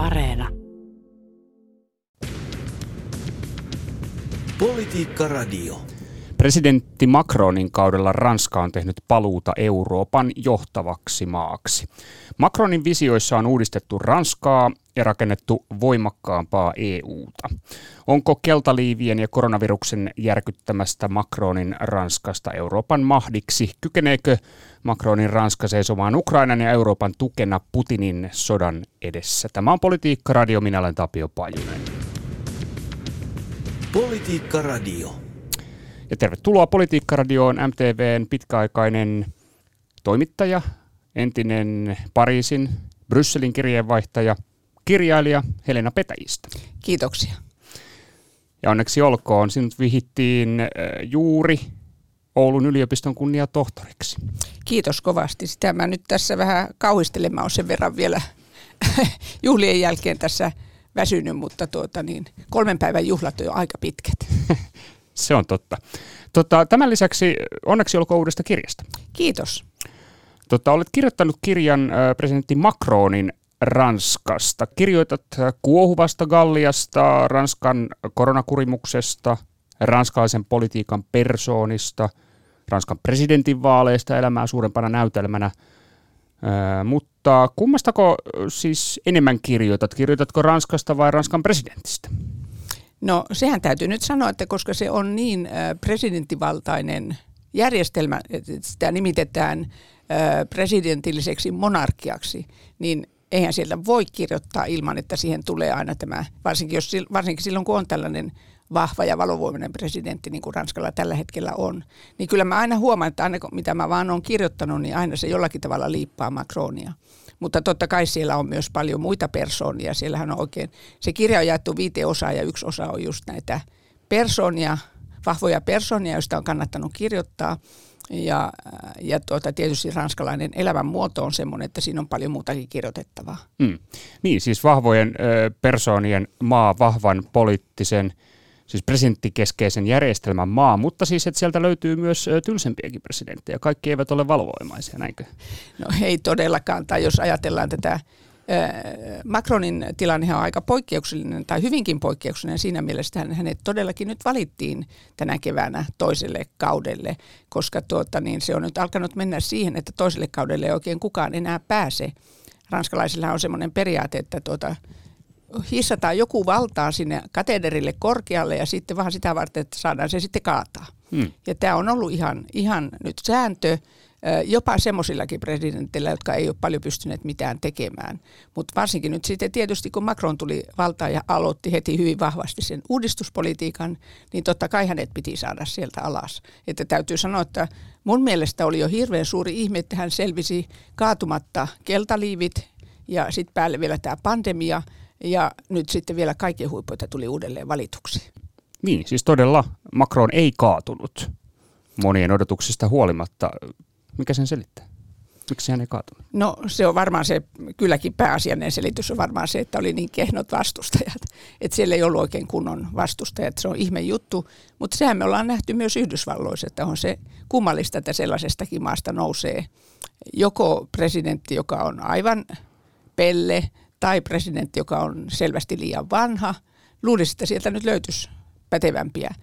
Areena. Politiikka Radio. Presidentti Macronin kaudella Ranska on tehnyt paluuta Euroopan johtavaksi maaksi. Macronin visioissa on uudistettu Ranskaa ja rakennettu voimakkaampaa EUta. Onko keltaliivien ja koronaviruksen järkyttämästä Macronin Ranskasta Euroopan mahdiksi? Kykeneekö Macronin Ranska seisomaan Ukrainan ja Euroopan tukena Putinin sodan edessä? Tämä on Politiikka Radio, minä olen Tapio Pajunen. Politiikka Radio. Ja tervetuloa Politiikkaradioon MTVn pitkäaikainen toimittaja, entinen Pariisin, Brysselin kirjeenvaihtaja, kirjailija Helena Petäjistä. Kiitoksia. Ja onneksi olkoon, sinut vihittiin juuri Oulun yliopiston kunnia tohtoriksi. Kiitos kovasti. Sitä mä nyt tässä vähän kauhistelemaan sen verran vielä juhlien jälkeen tässä väsynyt, mutta tuota niin, kolmen päivän juhlat on jo aika pitkät. Se on totta. Tota, tämän lisäksi onneksi olkoon uudesta kirjasta. Kiitos. Tota, olet kirjoittanut kirjan äh, presidentti Macronin Ranskasta. Kirjoitat kuohuvasta Galliasta, Ranskan koronakurimuksesta, ranskalaisen politiikan persoonista, Ranskan presidentinvaaleista elämää suurempana näytelmänä. Äh, mutta kummastako siis enemmän kirjoitat? Kirjoitatko Ranskasta vai Ranskan presidentistä? No sehän täytyy nyt sanoa, että koska se on niin presidenttivaltainen järjestelmä, että sitä nimitetään presidentilliseksi monarkiaksi, niin eihän sieltä voi kirjoittaa ilman, että siihen tulee aina tämä, varsinkin, jos, varsinkin silloin kun on tällainen vahva ja valovoimainen presidentti, niin kuin Ranskalla tällä hetkellä on, niin kyllä mä aina huomaan, että aina mitä mä vaan olen kirjoittanut, niin aina se jollakin tavalla liippaa Macronia. Mutta totta kai siellä on myös paljon muita persoonia. Siellähän on oikein, se kirja on jaettu viiteen osaan ja yksi osa on just näitä persoonia, vahvoja persoonia, joista on kannattanut kirjoittaa. Ja, ja tuota, tietysti ranskalainen elämän muoto on semmoinen, että siinä on paljon muutakin kirjoitettavaa. Mm. Niin, siis vahvojen ö, persoonien maa, vahvan poliittisen siis presidenttikeskeisen järjestelmän maa, mutta siis että sieltä löytyy myös tylsempiäkin presidenttejä. Kaikki eivät ole valovoimaisia, näinkö? No ei todellakaan, tai jos ajatellaan tätä Macronin tilanne on aika poikkeuksellinen tai hyvinkin poikkeuksellinen siinä mielessä, että hänet todellakin nyt valittiin tänä keväänä toiselle kaudelle, koska tuota, niin se on nyt alkanut mennä siihen, että toiselle kaudelle ei oikein kukaan enää pääse. Ranskalaisilla on semmoinen periaate, että tuota, hissataan joku valtaa sinne katederille korkealle ja sitten vaan sitä varten, että saadaan se sitten kaataa. Hmm. Ja tämä on ollut ihan, ihan nyt sääntö jopa semmoisillakin presidentillä, jotka ei ole paljon pystyneet mitään tekemään. Mutta varsinkin nyt sitten tietysti, kun Macron tuli valtaan ja aloitti heti hyvin vahvasti sen uudistuspolitiikan, niin totta kai hänet piti saada sieltä alas. Että täytyy sanoa, että mun mielestä oli jo hirveän suuri ihme, että hän selvisi kaatumatta keltaliivit ja sitten päälle vielä tämä pandemia – ja nyt sitten vielä kaikkien huippuita tuli uudelleen valituksi. Niin, siis todella Macron ei kaatunut monien odotuksista huolimatta. Mikä sen selittää? Miksi hän ei kaatunut? No se on varmaan se, kylläkin pääasiallinen selitys on varmaan se, että oli niin kehnot vastustajat. Että siellä ei ollut oikein kunnon vastustajat. Se on ihme juttu. Mutta sehän me ollaan nähty myös Yhdysvalloissa, että on se kummallista, että sellaisestakin maasta nousee joko presidentti, joka on aivan pelle tai presidentti, joka on selvästi liian vanha. Luulisi, että sieltä nyt löytyisi pätevämpiä.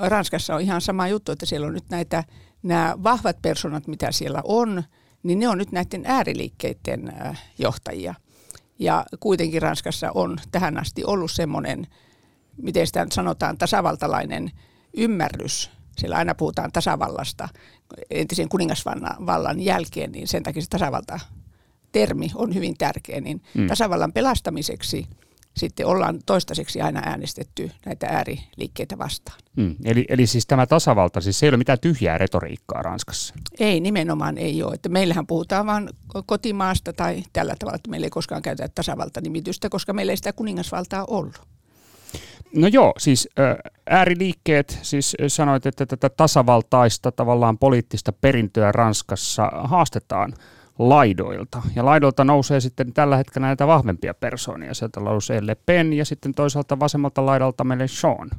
Ranskassa on ihan sama juttu, että siellä on nyt näitä nämä vahvat personat, mitä siellä on, niin ne on nyt näiden ääriliikkeiden äh, johtajia. Ja kuitenkin Ranskassa on tähän asti ollut semmoinen, miten sitä nyt sanotaan, tasavaltalainen ymmärrys. Siellä aina puhutaan tasavallasta entisen kuningasvallan jälkeen, niin sen takia se tasavalta termi on hyvin tärkeä, niin mm. tasavallan pelastamiseksi sitten ollaan toistaiseksi aina äänestetty näitä ääriliikkeitä vastaan. Mm. Eli, eli siis tämä tasavalta, siis se ei ole mitään tyhjää retoriikkaa Ranskassa? Ei, nimenomaan ei ole. Että meillähän puhutaan vain kotimaasta tai tällä tavalla, että meillä ei koskaan käytetä tasavalta-nimitystä, koska meillä ei sitä kuningasvaltaa ollut. No joo, siis ääriliikkeet, siis sanoit, että tätä tasavaltaista tavallaan poliittista perintöä Ranskassa haastetaan – laidoilta. Ja laidoilta nousee sitten tällä hetkellä näitä vahvempia persoonia. Sieltä nousee Le Pen ja sitten toisaalta vasemmalta laidalta Mélenchon.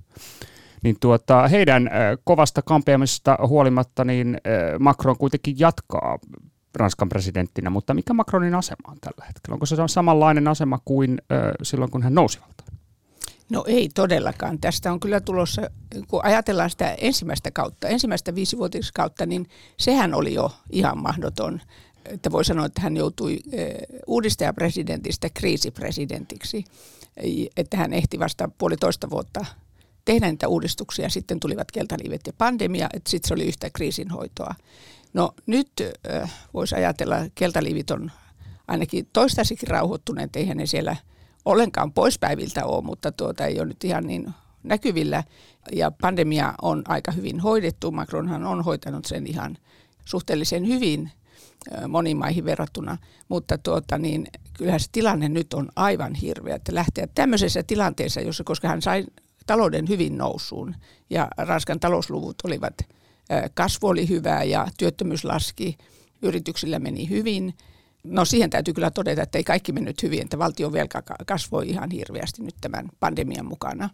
Niin tuota, heidän kovasta kampeamisesta huolimatta, niin Macron kuitenkin jatkaa Ranskan presidenttinä, mutta mikä Macronin asema on tällä hetkellä? Onko se samanlainen asema kuin silloin, kun hän nousi valtaan? No ei todellakaan. Tästä on kyllä tulossa, kun ajatellaan sitä ensimmäistä kautta, ensimmäistä viisivuotiskautta, niin sehän oli jo ihan mahdoton. Että voi sanoa, että hän joutui uudistajapresidentistä kriisipresidentiksi. Että hän ehti vasta puolitoista vuotta tehdä niitä uudistuksia. Sitten tulivat keltaliivet ja pandemia, että sitten se oli yhtä kriisinhoitoa. No nyt voisi ajatella, keltaliivit on ainakin toistaiseksi rauhoittuneet, eihän ne siellä ollenkaan poispäiviltä ole, mutta tuota ei ole nyt ihan niin näkyvillä. Ja pandemia on aika hyvin hoidettu. Macronhan on hoitanut sen ihan suhteellisen hyvin moniin maihin verrattuna, mutta tuota, niin, kyllähän se tilanne nyt on aivan hirveä, että lähteä tämmöisessä tilanteessa, jossa, koska hän sai talouden hyvin nousuun ja Ranskan talousluvut olivat, kasvu oli hyvää ja työttömyys laski, yrityksillä meni hyvin. No siihen täytyy kyllä todeta, että ei kaikki mennyt hyvin, että valtion velka kasvoi ihan hirveästi nyt tämän pandemian mukana.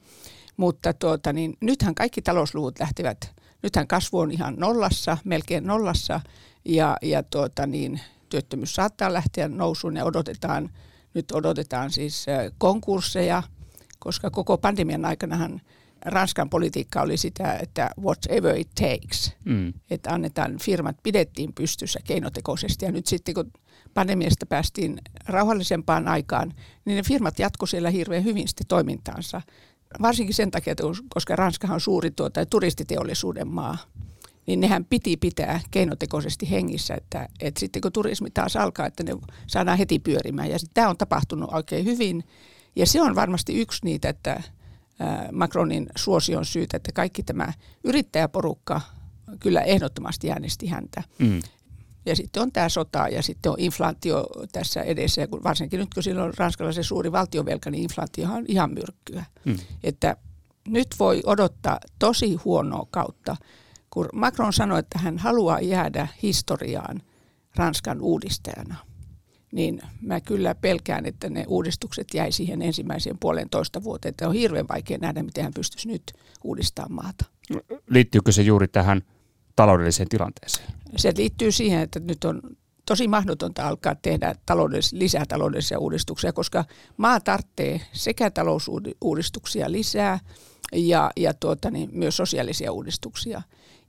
Mutta tuota, niin nythän kaikki talousluvut lähtevät, nythän kasvu on ihan nollassa, melkein nollassa ja, ja tuota, niin, työttömyys saattaa lähteä nousuun ja odotetaan, nyt odotetaan siis konkursseja, koska koko pandemian aikanahan Ranskan politiikka oli sitä, että whatever it takes, mm. että annetaan firmat, pidettiin pystyssä keinotekoisesti ja nyt sitten kun pandemiasta päästiin rauhallisempaan aikaan, niin ne firmat jatkoivat siellä hirveän hyvin sitten toimintaansa. Varsinkin sen takia, että koska Ranskahan on suuri tuota, turistiteollisuuden maa, niin nehän piti pitää keinotekoisesti hengissä, että, että sitten kun turismi taas alkaa, että ne saadaan heti pyörimään. Ja tämä on tapahtunut oikein hyvin. Ja se on varmasti yksi niitä, että Macronin suosion syytä, että kaikki tämä yrittäjäporukka kyllä ehdottomasti äänesti häntä. Mm. Ja sitten on tämä sota ja sitten on inflaatio tässä edessä. Ja kun, varsinkin nyt kun silloin Ranskalla se suuri valtiovelka, niin inflaatiohan on ihan myrkkyä. Mm. Että nyt voi odottaa tosi huonoa kautta. Kun Macron sanoi, että hän haluaa jäädä historiaan Ranskan uudistajana, niin mä kyllä pelkään, että ne uudistukset jäi siihen ensimmäiseen puolentoista vuoteen. Että on hirveän vaikea nähdä, miten hän pystyisi nyt uudistamaan maata. Liittyykö se juuri tähän taloudelliseen tilanteeseen? Se liittyy siihen, että nyt on tosi mahdotonta alkaa tehdä taloudellis- lisää taloudellisia uudistuksia, koska maa tarvitsee sekä talousuudistuksia lisää ja, ja tuota, niin myös sosiaalisia uudistuksia.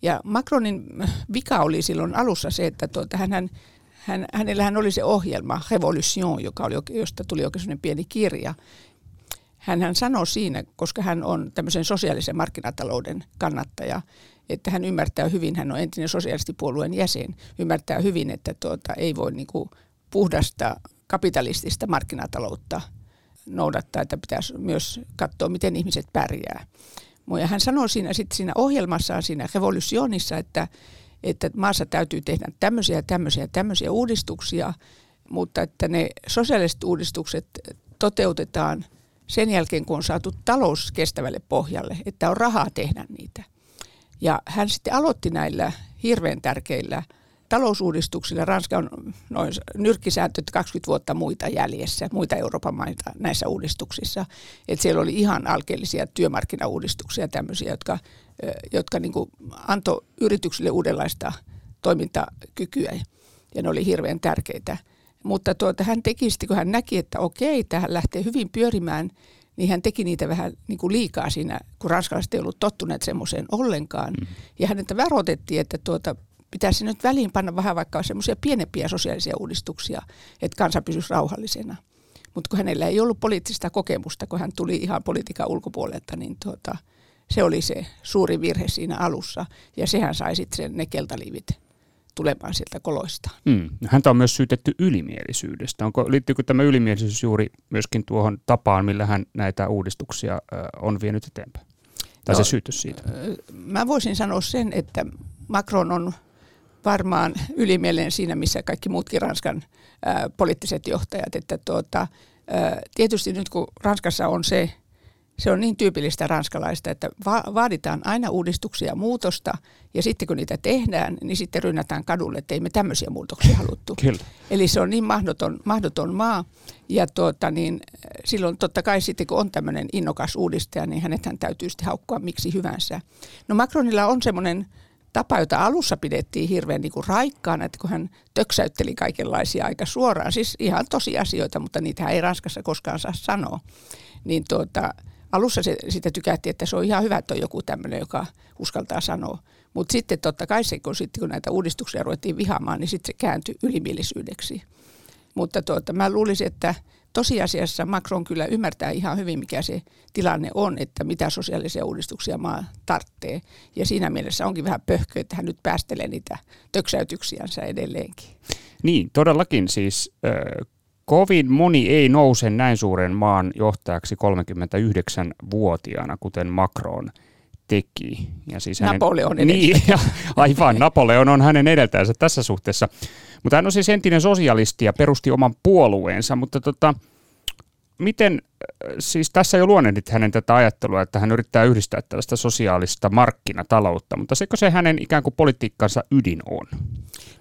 Ja Macronin vika oli silloin alussa se, että tuota, hän, hän, hänellähän oli se ohjelma Revolution, joka oli, josta tuli oikein pieni kirja. Hän, hän sanoi siinä, koska hän on tämmöisen sosiaalisen markkinatalouden kannattaja, että hän ymmärtää hyvin, hän on entinen sosialistipuolueen jäsen, ymmärtää hyvin, että tuota, ei voi niin kuin puhdasta kapitalistista markkinataloutta noudattaa, että pitäisi myös katsoa, miten ihmiset pärjää. Ja hän sanoi siinä, sit siinä ohjelmassaan, siinä revolutionissa, että, että maassa täytyy tehdä tämmöisiä, tämmöisiä, tämmöisiä uudistuksia, mutta että ne sosiaaliset uudistukset toteutetaan sen jälkeen, kun on saatu talous kestävälle pohjalle, että on rahaa tehdä niitä. Ja hän sitten aloitti näillä hirveän tärkeillä talousuudistuksilla. Ranska on noin nyrkkisääntö 20 vuotta muita jäljessä, muita Euroopan maita näissä uudistuksissa. Et siellä oli ihan alkeellisia työmarkkinauudistuksia tämmöisiä, jotka, jotka niin antoi yrityksille uudenlaista toimintakykyä ja ne oli hirveän tärkeitä. Mutta tuota, hän teki sitten, kun hän näki, että okei, tähän lähtee hyvin pyörimään, niin hän teki niitä vähän niin kuin liikaa siinä, kun ranskalaiset ei ollut tottuneet semmoiseen ollenkaan. Mm. Ja häneltä varoitettiin, että tuota, pitäisi nyt väliin panna vähän vaikka semmoisia pienempiä sosiaalisia uudistuksia, että kansa pysyisi rauhallisena. Mutta kun hänellä ei ollut poliittista kokemusta, kun hän tuli ihan politiikan ulkopuolelta, niin tuota, se oli se suuri virhe siinä alussa. Ja sehän sai sitten ne keltaliivit tulemaan sieltä koloista. Mm. Häntä on myös syytetty ylimielisyydestä. Onko, liittyykö tämä ylimielisyys juuri myöskin tuohon tapaan, millä hän näitä uudistuksia on vienyt eteenpäin? Tai no, se syytys siitä? Mä voisin sanoa sen, että Macron on varmaan ylimielinen siinä, missä kaikki muutkin Ranskan ää, poliittiset johtajat. Että tuota, ää, tietysti nyt kun Ranskassa on se se on niin tyypillistä ranskalaista, että va- vaaditaan aina uudistuksia ja muutosta, ja sitten kun niitä tehdään, niin sitten rynnätään kadulle, että ei me tämmöisiä muutoksia haluttu. Kyllä. Eli se on niin mahdoton, mahdoton maa, ja tuota, niin, silloin totta kai sitten kun on tämmöinen innokas uudistaja, niin hänethän täytyy sitten haukkua miksi hyvänsä. No Macronilla on semmoinen tapa, jota alussa pidettiin hirveän niin kuin raikkaana, että kun hän töksäytteli kaikenlaisia aika suoraan, siis ihan tosiasioita, mutta niitä ei Ranskassa koskaan saa sanoa, niin tuota, alussa se, sitä tykättiin, että se on ihan hyvä, että on joku tämmöinen, joka uskaltaa sanoa. Mutta sitten totta kai se, kun, sitten, kun näitä uudistuksia ruvettiin vihaamaan, niin sitten se kääntyi ylimielisyydeksi. Mutta tuota, mä luulisin, että tosiasiassa Macron kyllä ymmärtää ihan hyvin, mikä se tilanne on, että mitä sosiaalisia uudistuksia maa tarvitsee. Ja siinä mielessä onkin vähän pöhkö, että hän nyt päästelee niitä töksäytyksiänsä edelleenkin. Niin, todellakin siis kovin moni ei nouse näin suuren maan johtajaksi 39-vuotiaana, kuten Macron teki. Ja siis hänen, Napoleon. Niin, aivan, Napoleon on hänen edeltäjänsä tässä suhteessa. Mutta hän on siis entinen sosialisti ja perusti oman puolueensa, mutta tota, miten, siis tässä jo luonnehdit hänen tätä ajattelua, että hän yrittää yhdistää tällaista sosiaalista markkinataloutta, mutta sekö se hänen ikään kuin politiikkansa ydin on?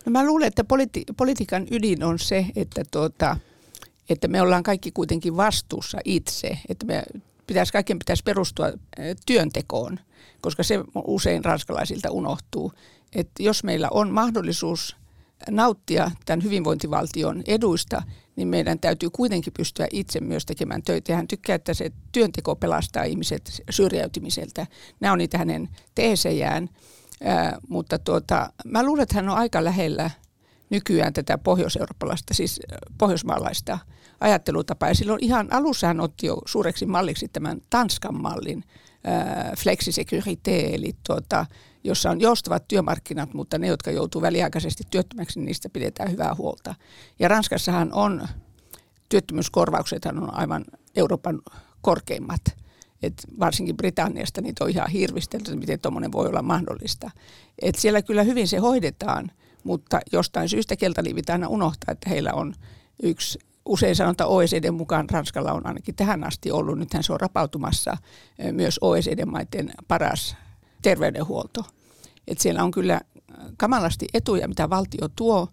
No mä luulen, että politi- politiikan ydin on se, että, tuota, että me ollaan kaikki kuitenkin vastuussa itse, että me pitäisi, kaikkien pitäisi perustua työntekoon, koska se usein ranskalaisilta unohtuu. Että jos meillä on mahdollisuus nauttia tämän hyvinvointivaltion eduista, niin meidän täytyy kuitenkin pystyä itse myös tekemään töitä. Ja hän tykkää, että se työnteko pelastaa ihmiset syrjäytymiseltä. Nämä on niitä hänen teesejään. Ää, mutta tuota, mä luulen, että hän on aika lähellä nykyään tätä pohjoiseurooppalaista, siis pohjoismaalaista ajattelutapaa. Ja silloin ihan alussa hän otti jo suureksi malliksi tämän Tanskan mallin, äh, flexisecurité, eli tuota, jossa on joustavat työmarkkinat, mutta ne, jotka joutuu väliaikaisesti työttömäksi, niin niistä pidetään hyvää huolta. Ja Ranskassahan on, työttömyyskorvaukset on aivan Euroopan korkeimmat. Et varsinkin Britanniasta niitä on ihan hirvistelty, että miten tuommoinen voi olla mahdollista. Et siellä kyllä hyvin se hoidetaan, mutta jostain syystä keltaliivit aina unohtaa, että heillä on yksi usein sanotaan OECD mukaan Ranskalla on ainakin tähän asti ollut, nythän se on rapautumassa myös OECD-maiden paras terveydenhuolto. Et siellä on kyllä kamalasti etuja, mitä valtio tuo,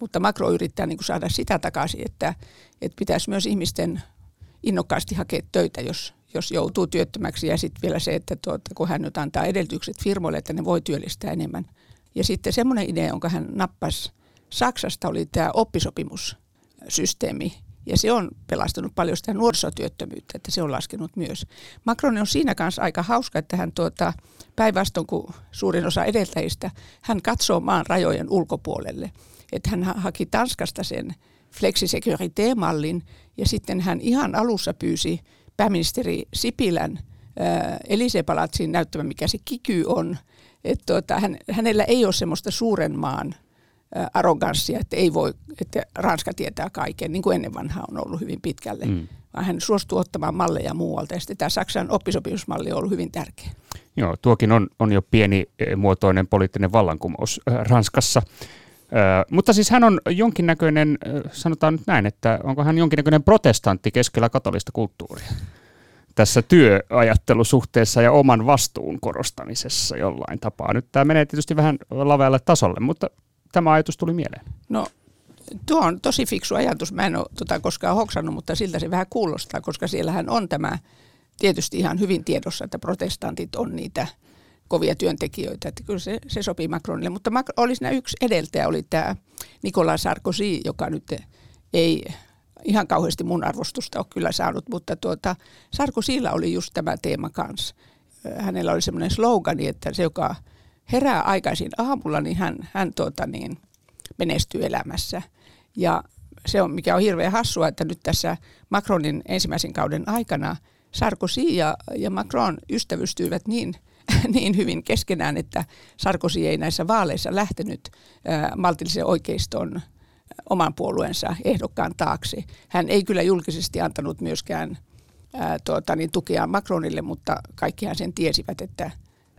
mutta makro yrittää niin saada sitä takaisin, että, että pitäisi myös ihmisten innokkaasti hakea töitä, jos, jos joutuu työttömäksi. Ja sitten vielä se, että tuota, kun hän nyt antaa edellytykset firmoille, että ne voi työllistää enemmän. Ja sitten semmoinen idea, jonka hän nappasi Saksasta, oli tämä oppisopimussysteemi. Ja se on pelastanut paljon sitä nuorisotyöttömyyttä, että se on laskenut myös. Macron on siinä kanssa aika hauska, että hän tuota, päinvastoin kuin suurin osa edeltäjistä, hän katsoo maan rajojen ulkopuolelle. Että hän haki Tanskasta sen flexisecurity-mallin ja sitten hän ihan alussa pyysi pääministeri Sipilän äh, Elise-palatsin näyttämään, mikä se kiky on. Että tuota, hän, hänellä ei ole semmoista suuren maan arroganssia, että ei voi, että Ranska tietää kaiken, niin kuin ennen vanhaa on ollut hyvin pitkälle. Mm. Vaan hän suostuu ottamaan malleja muualta ja sitten tämä Saksan oppisopimusmalli on ollut hyvin tärkeä. Joo, tuokin on, on jo pieni muotoinen poliittinen vallankumous Ranskassa. Ö, mutta siis hän on jonkinnäköinen, sanotaan nyt näin, että onko hän jonkinnäköinen protestantti keskellä katolista kulttuuria tässä työajattelusuhteessa ja oman vastuun korostamisessa jollain tapaa. Nyt tämä menee tietysti vähän lavealle tasolle, mutta tämä ajatus tuli mieleen? No tuo on tosi fiksu ajatus. Mä en ole tota koskaan hoksannut, mutta siltä se vähän kuulostaa, koska siellähän on tämä tietysti ihan hyvin tiedossa, että protestantit on niitä kovia työntekijöitä. Että kyllä se, se sopii Macronille. Mutta oli siinä yksi edeltäjä, oli tämä Nicolas Sarkozy, joka nyt ei ihan kauheasti mun arvostusta ole kyllä saanut, mutta tuota, Sarkozylla oli just tämä teema kanssa. Hänellä oli semmoinen slogani, että se, joka herää aikaisin aamulla, niin hän, hän tuota niin, menestyy elämässä. Ja se on, mikä on hirveän hassua, että nyt tässä Macronin ensimmäisen kauden aikana Sarkozy ja, ja Macron ystävystyivät niin, niin hyvin keskenään, että Sarkozy ei näissä vaaleissa lähtenyt äh, maltillisen oikeiston oman puolueensa ehdokkaan taakse. Hän ei kyllä julkisesti antanut myöskään ää, tuota, niin tukea Macronille, mutta kaikkihan sen tiesivät, että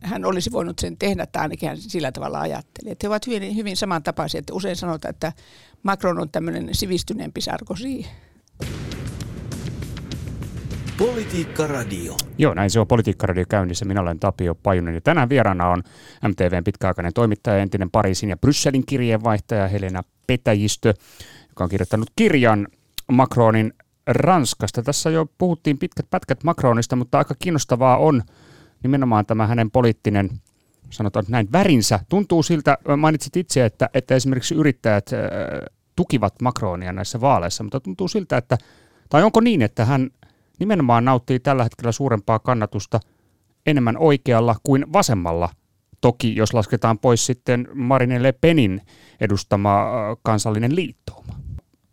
hän olisi voinut sen tehdä, tai ainakin hän sillä tavalla ajatteli. Että he ovat hyvin, hyvin samantapaisia, että usein sanotaan, että Macron on tämmöinen sivistyneempi Sarkozy. Politiikka Radio. Joo, näin se on Politiikka Radio käynnissä. Minä olen Tapio Pajunen ja tänään vieraana on MTVn pitkäaikainen toimittaja, entinen Pariisin ja Brysselin kirjeenvaihtaja Helena Petäjistö, joka on kirjoittanut kirjan Macronin Ranskasta. Tässä jo puhuttiin pitkät pätkät Macronista, mutta aika kiinnostavaa on nimenomaan tämä hänen poliittinen sanotaan näin, värinsä. Tuntuu siltä, mainitsit itse, että, että esimerkiksi yrittäjät tukivat Macronia näissä vaaleissa, mutta tuntuu siltä, että, tai onko niin, että hän nimenomaan nauttii tällä hetkellä suurempaa kannatusta enemmän oikealla kuin vasemmalla Toki jos lasketaan pois sitten Marine Le Penin edustama kansallinen liittouma.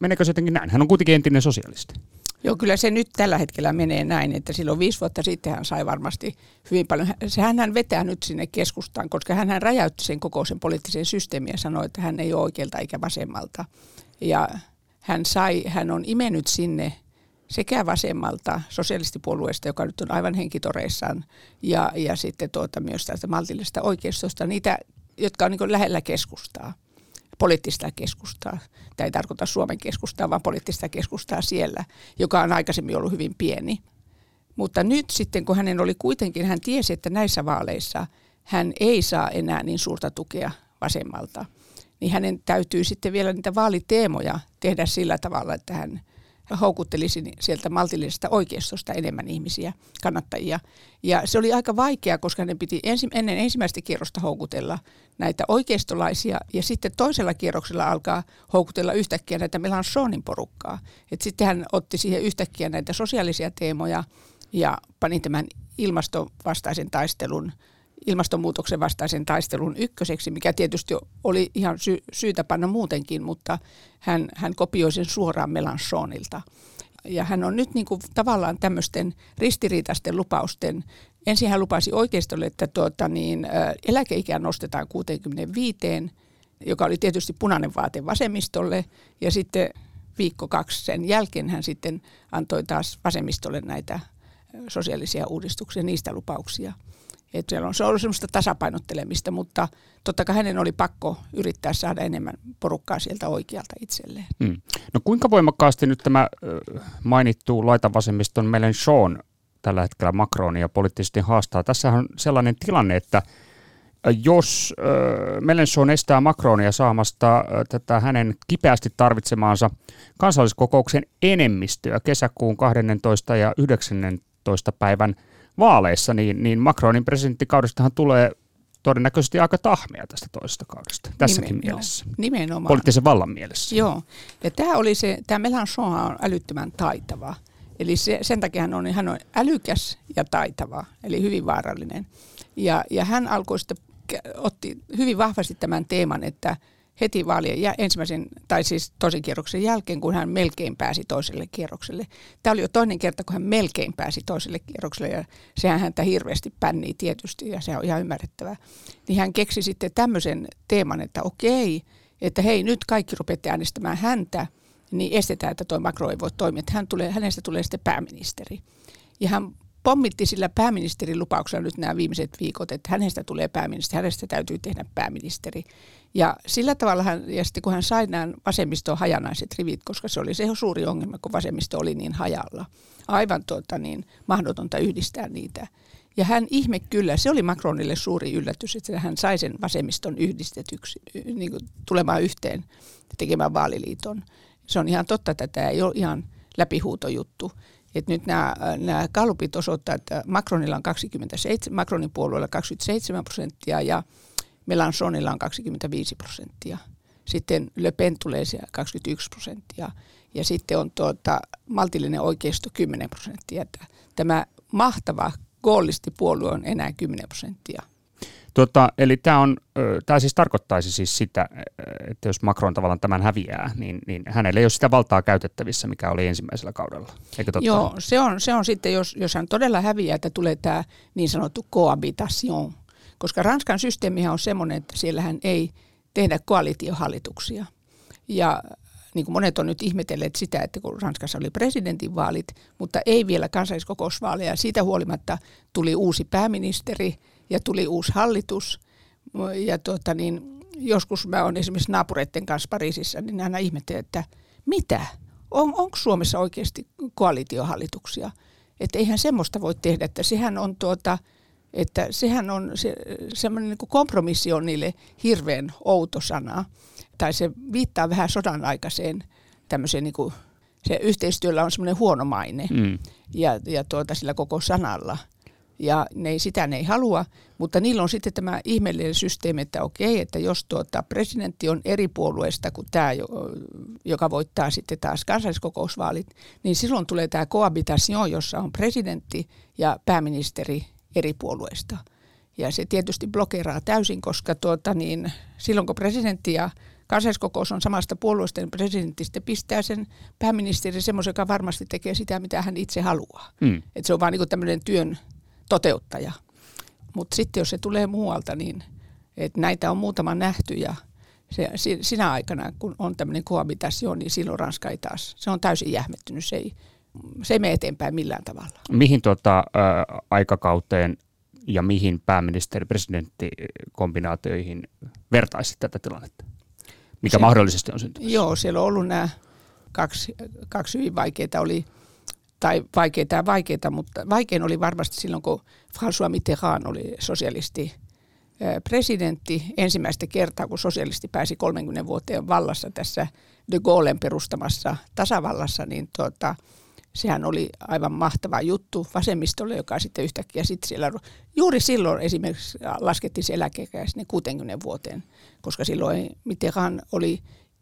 Meneekö se jotenkin näin? Hän on kuitenkin entinen sosialisti. Joo, kyllä se nyt tällä hetkellä menee näin, että silloin viisi vuotta sitten hän sai varmasti hyvin paljon. Sehän hän vetää nyt sinne keskustaan, koska hän räjäytti sen koko sen poliittisen systeemin ja sanoi, että hän ei ole oikealta eikä vasemmalta. Ja hän, sai, hän on imennyt sinne sekä vasemmalta sosialistipuolueesta, joka nyt on aivan henkitoreissaan, ja, ja sitten tuota myös tästä maltillisesta oikeistosta, niitä, jotka on niin lähellä keskustaa, poliittista keskustaa. Tämä ei tarkoita Suomen keskustaa, vaan poliittista keskustaa siellä, joka on aikaisemmin ollut hyvin pieni. Mutta nyt sitten, kun hänen oli kuitenkin, hän tiesi, että näissä vaaleissa hän ei saa enää niin suurta tukea vasemmalta, niin hänen täytyy sitten vielä niitä vaaliteemoja tehdä sillä tavalla, että hän – houkuttelisi sieltä maltillisesta oikeistosta enemmän ihmisiä, kannattajia. Ja se oli aika vaikeaa, koska ne piti ensi, ennen ensimmäistä kierrosta houkutella näitä oikeistolaisia ja sitten toisella kierroksella alkaa houkutella yhtäkkiä näitä Melanchonin porukkaa. Et sitten hän otti siihen yhtäkkiä näitä sosiaalisia teemoja ja pani tämän ilmastovastaisen taistelun ilmastonmuutoksen vastaisen taistelun ykköseksi, mikä tietysti oli ihan sy- syytä panna muutenkin, mutta hän, hän kopioi sen suoraan Melanchonilta. Ja hän on nyt niin kuin tavallaan tämmöisten ristiriitaisten lupausten, ensin hän lupasi oikeistolle, että tuota niin, eläkeikää nostetaan 65, joka oli tietysti punainen vaate vasemmistolle, ja sitten viikko kaksi sen jälkeen hän sitten antoi taas vasemmistolle näitä sosiaalisia uudistuksia, niistä lupauksia. Että siellä on, se ollut semmoista tasapainottelemista, mutta totta kai hänen oli pakko yrittää saada enemmän porukkaa sieltä oikealta itselleen. Hmm. No kuinka voimakkaasti nyt tämä mainittu laitavasemmiston Mélenchon tällä hetkellä Macronia poliittisesti haastaa? Tässä on sellainen tilanne, että jos äh, Melenchon estää Macronia saamasta äh, tätä hänen kipeästi tarvitsemaansa kansalliskokouksen enemmistöä kesäkuun 12. ja 19. päivän – vaaleissa, niin, niin Macronin presidenttikaudestahan tulee todennäköisesti aika tahmea tästä toisesta kaudesta, tässäkin Nimen, mielessä. Joo, nimenomaan. Poliittisen vallan mielessä. Joo, ja tämä oli se, tämä Mélenchon on älyttömän taitava. Eli se, sen takia hän on, hän on älykäs ja taitava, eli hyvin vaarallinen. Ja, ja hän alkoi sitten, otti hyvin vahvasti tämän teeman, että heti vaalien ja ensimmäisen, tai siis toisen kierroksen jälkeen, kun hän melkein pääsi toiselle kierrokselle. Tämä oli jo toinen kerta, kun hän melkein pääsi toiselle kierrokselle, ja sehän häntä hirveästi pännii tietysti, ja se on ihan ymmärrettävää. Niin hän keksi sitten tämmöisen teeman, että okei, että hei, nyt kaikki rupeatte äänestämään häntä, niin estetään, että tuo Macron ei voi toimia, että hän tulee, hänestä tulee sitten pääministeri. Ja hän pommitti sillä pääministerin lupauksella nyt nämä viimeiset viikot, että hänestä tulee pääministeri, hänestä täytyy tehdä pääministeri. Ja sillä tavalla hän, ja sitten kun hän sai nämä vasemmiston hajanaiset rivit, koska se oli se suuri ongelma, kun vasemmisto oli niin hajalla. Aivan tuota, niin, mahdotonta yhdistää niitä. Ja hän ihme kyllä, se oli Macronille suuri yllätys, että hän sai sen vasemmiston yhdistetyksi, niin kuin tulemaan yhteen tekemään vaaliliiton. Se on ihan totta, että tämä ei ole ihan läpihuutojuttu. Et nyt nämä, nämä kallupit osoittaa, että Macronilla on 27, Macronin puolueella 27 prosenttia ja Melanchonilla on 25 prosenttia. Sitten Le Pen tulee siellä 21 prosenttia ja sitten on tuota, maltillinen oikeisto 10 prosenttia. Tämä mahtava puolue on enää 10 prosenttia. Tota, eli tämä, on, tämä siis tarkoittaisi siis sitä, että jos Macron tavallaan tämän häviää, niin, niin hänellä ei ole sitä valtaa käytettävissä, mikä oli ensimmäisellä kaudella. Eikö totta? Joo, se on, se on sitten, jos, jos hän todella häviää, että tulee tämä niin sanottu cohabitation, koska Ranskan systeemihän on semmoinen, että siellähän ei tehdä koalitiohallituksia. Ja niin kuin monet on nyt ihmetelleet sitä, että kun Ranskassa oli presidentinvaalit, mutta ei vielä kansalliskokousvaaleja. Siitä huolimatta tuli uusi pääministeri ja tuli uusi hallitus. Ja tuota niin, joskus mä olen esimerkiksi naapureiden kanssa Pariisissa, niin aina ihmettelen, että mitä? On, onko Suomessa oikeasti koalitiohallituksia? Että eihän semmoista voi tehdä, että sehän on tuota, että sehän on se, semmoinen niin kompromissi on niille hirveän outo sana. Tai se viittaa vähän sodan aikaiseen tämmöiseen niin kuin, se yhteistyöllä on semmoinen huono maine. Mm. Ja, ja tuota, sillä koko sanalla. Ja ne ei, sitä ne ei halua, mutta niillä on sitten tämä ihmeellinen systeemi, että okei, että jos tuota presidentti on eri puolueesta kuin tämä, joka voittaa sitten taas kansalliskokousvaalit, niin silloin tulee tämä cohabitation, jossa on presidentti ja pääministeri eri puolueesta. Ja se tietysti blokeeraa täysin, koska tuota niin, silloin kun presidentti ja kansalliskokous on samasta puolueesta, niin presidentti sitten pistää sen pääministeri semmoisen, joka varmasti tekee sitä, mitä hän itse haluaa. Mm. Et se on vaan niin tämmöinen työn toteuttaja. Mutta sitten jos se tulee muualta, niin että näitä on muutama nähty ja se, sinä aikana, kun on tämmöinen kohabitasio, niin silloin Ranska ei taas, se on täysin jähmettynyt, se ei, se ei mene eteenpäin millään tavalla. Mihin tuota, ä, aikakauteen ja mihin pääministeri-presidentti-kombinaatioihin vertaisit tätä tilannetta? Mikä se, mahdollisesti on syntynyt? Joo, siellä on ollut nämä kaksi, kaksi hyvin vaikeita oli, tai vaikeita ja vaikeita, mutta vaikein oli varmasti silloin, kun François Mitterrand oli sosialisti presidentti. Ensimmäistä kertaa, kun sosialisti pääsi 30 vuoteen vallassa tässä de Gaullen perustamassa tasavallassa, niin tuota, sehän oli aivan mahtava juttu vasemmistolle, joka sitten yhtäkkiä sitten siellä, juuri silloin esimerkiksi laskettiin se eläkeikä sinne 60 vuoteen, koska silloin Mitterrand oli,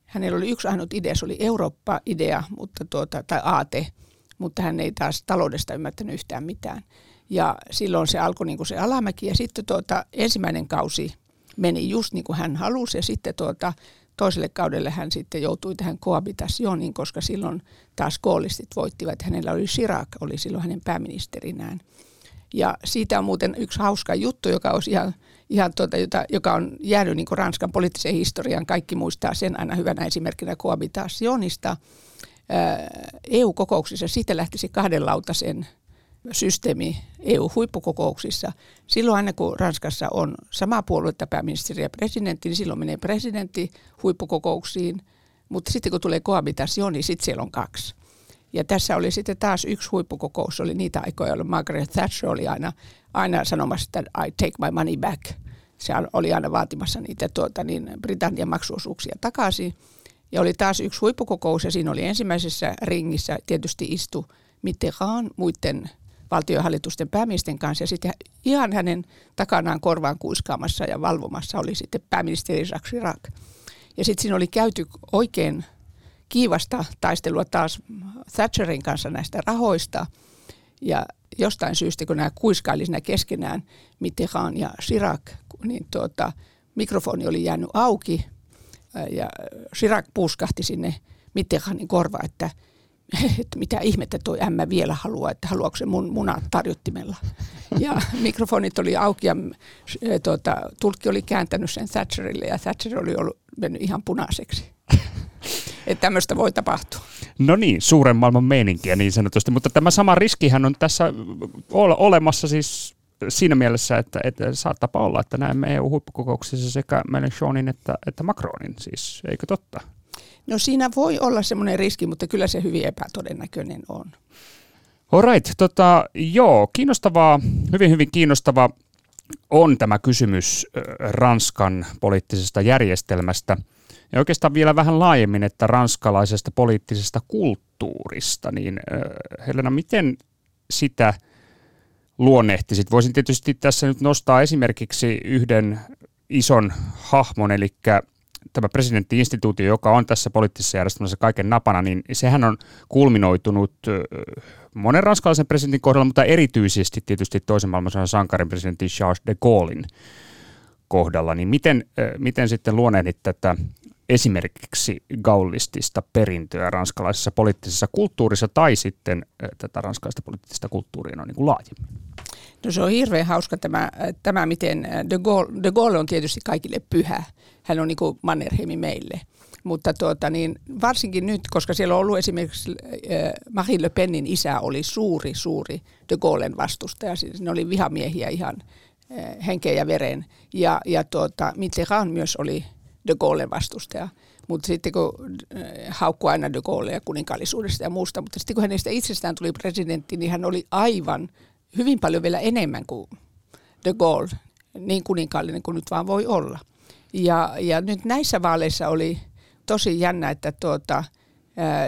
hänellä oli yksi ainut idea, se oli Eurooppa-idea, mutta tuota, tai aate, mutta hän ei taas taloudesta ymmärtänyt yhtään mitään. Ja silloin se alkoi niin kuin se alamäki ja sitten tuota, ensimmäinen kausi meni just niin kuin hän halusi ja sitten tuota, toiselle kaudelle hän sitten joutui tähän kohabitationiin, koska silloin taas koollistit voittivat. Hänellä oli Chirac, oli silloin hänen pääministerinään. Ja siitä on muuten yksi hauska juttu, joka, olisi ihan, ihan tuota, jota, joka on jäänyt niin Ranskan poliittiseen historiaan. Kaikki muistaa sen aina hyvänä esimerkkinä kohabitationista. EU-kokouksissa siitä lähtisi kahden lautasen systeemi EU-huippukokouksissa. Silloin aina kun Ranskassa on sama puoluetta, pääministeri ja presidentti, niin silloin menee presidentti huippukokouksiin. Mutta sitten kun tulee kohabitasio, niin sitten siellä on kaksi. Ja tässä oli sitten taas yksi huippukokous, oli niitä aikoja, jolloin Margaret Thatcher oli aina, aina sanomassa, että I take my money back. Se oli aina vaatimassa niitä tuota, niin Britannian maksuosuuksia takaisin. Ja oli taas yksi huippukokous ja siinä oli ensimmäisessä ringissä tietysti istu Mitterrand muiden valtiohallitusten päämiesten kanssa ja sitten ihan hänen takanaan korvaan kuiskaamassa ja valvomassa oli sitten pääministeri Jacques Chirac. Ja sitten siinä oli käyty oikein kiivasta taistelua taas Thatcherin kanssa näistä rahoista. Ja jostain syystä, kun nämä kuiskaili siinä keskenään, Mitterrand ja Chirac, niin tuota, mikrofoni oli jäänyt auki ja Chirac puuskahti sinne Mitterrandin korva, että – että mitä ihmettä toi ämmä vielä haluaa, että haluaako se mun munat tarjottimella. Ja mikrofonit oli auki ja tuota, tulkki oli kääntänyt sen Thatcherille ja Thatcher oli ollut mennyt ihan punaiseksi. Että tämmöistä voi tapahtua. No niin, suuren maailman meininkiä niin sanotusti, mutta tämä sama riskihän on tässä olemassa siis siinä mielessä, että, että saattaa olla, että näemme EU-huippukokouksissa sekä Mélenchonin että, että Macronin, siis eikö totta? No siinä voi olla semmoinen riski, mutta kyllä se hyvin epätodennäköinen on. Alright, tota, joo, kiinnostavaa, hyvin hyvin kiinnostava on tämä kysymys Ranskan poliittisesta järjestelmästä. Ja oikeastaan vielä vähän laajemmin, että ranskalaisesta poliittisesta kulttuurista, niin Helena, miten sitä luonnehtisit? Voisin tietysti tässä nyt nostaa esimerkiksi yhden ison hahmon, eli tämä presidenttiinstituutio, joka on tässä poliittisessa järjestelmässä kaiken napana, niin sehän on kulminoitunut monen ranskalaisen presidentin kohdalla, mutta erityisesti tietysti toisen maailmansodan sankarin presidentti Charles de Gaullein kohdalla. Niin miten, miten sitten luonehdit tätä esimerkiksi gaullistista perintöä ranskalaisessa poliittisessa kulttuurissa tai sitten tätä ranskalaista poliittista kulttuuria on niin kuin laajemmin? No se on hirveän hauska tämä, tämä miten de Gaulle, de Gaulle on tietysti kaikille pyhä. Hän on niin kuin Mannerheimi meille. Mutta tuota, niin varsinkin nyt, koska siellä on ollut esimerkiksi äh, Marie Le Penin isä oli suuri, suuri de Gaullen vastustaja. Siis ne oli vihamiehiä ihan äh, henkeä ja veren. Ja, ja tuota, Mitterrand myös oli de Gaullen vastustaja. Mutta sitten kun äh, haukkui aina de ja kuninkaallisuudesta ja muusta, mutta sitten kun hänestä itsestään tuli presidentti, niin hän oli aivan hyvin paljon vielä enemmän kuin de Gaulle, niin kuninkaallinen kuin nyt vaan voi olla. Ja, ja nyt näissä vaaleissa oli tosi jännä, että tuota,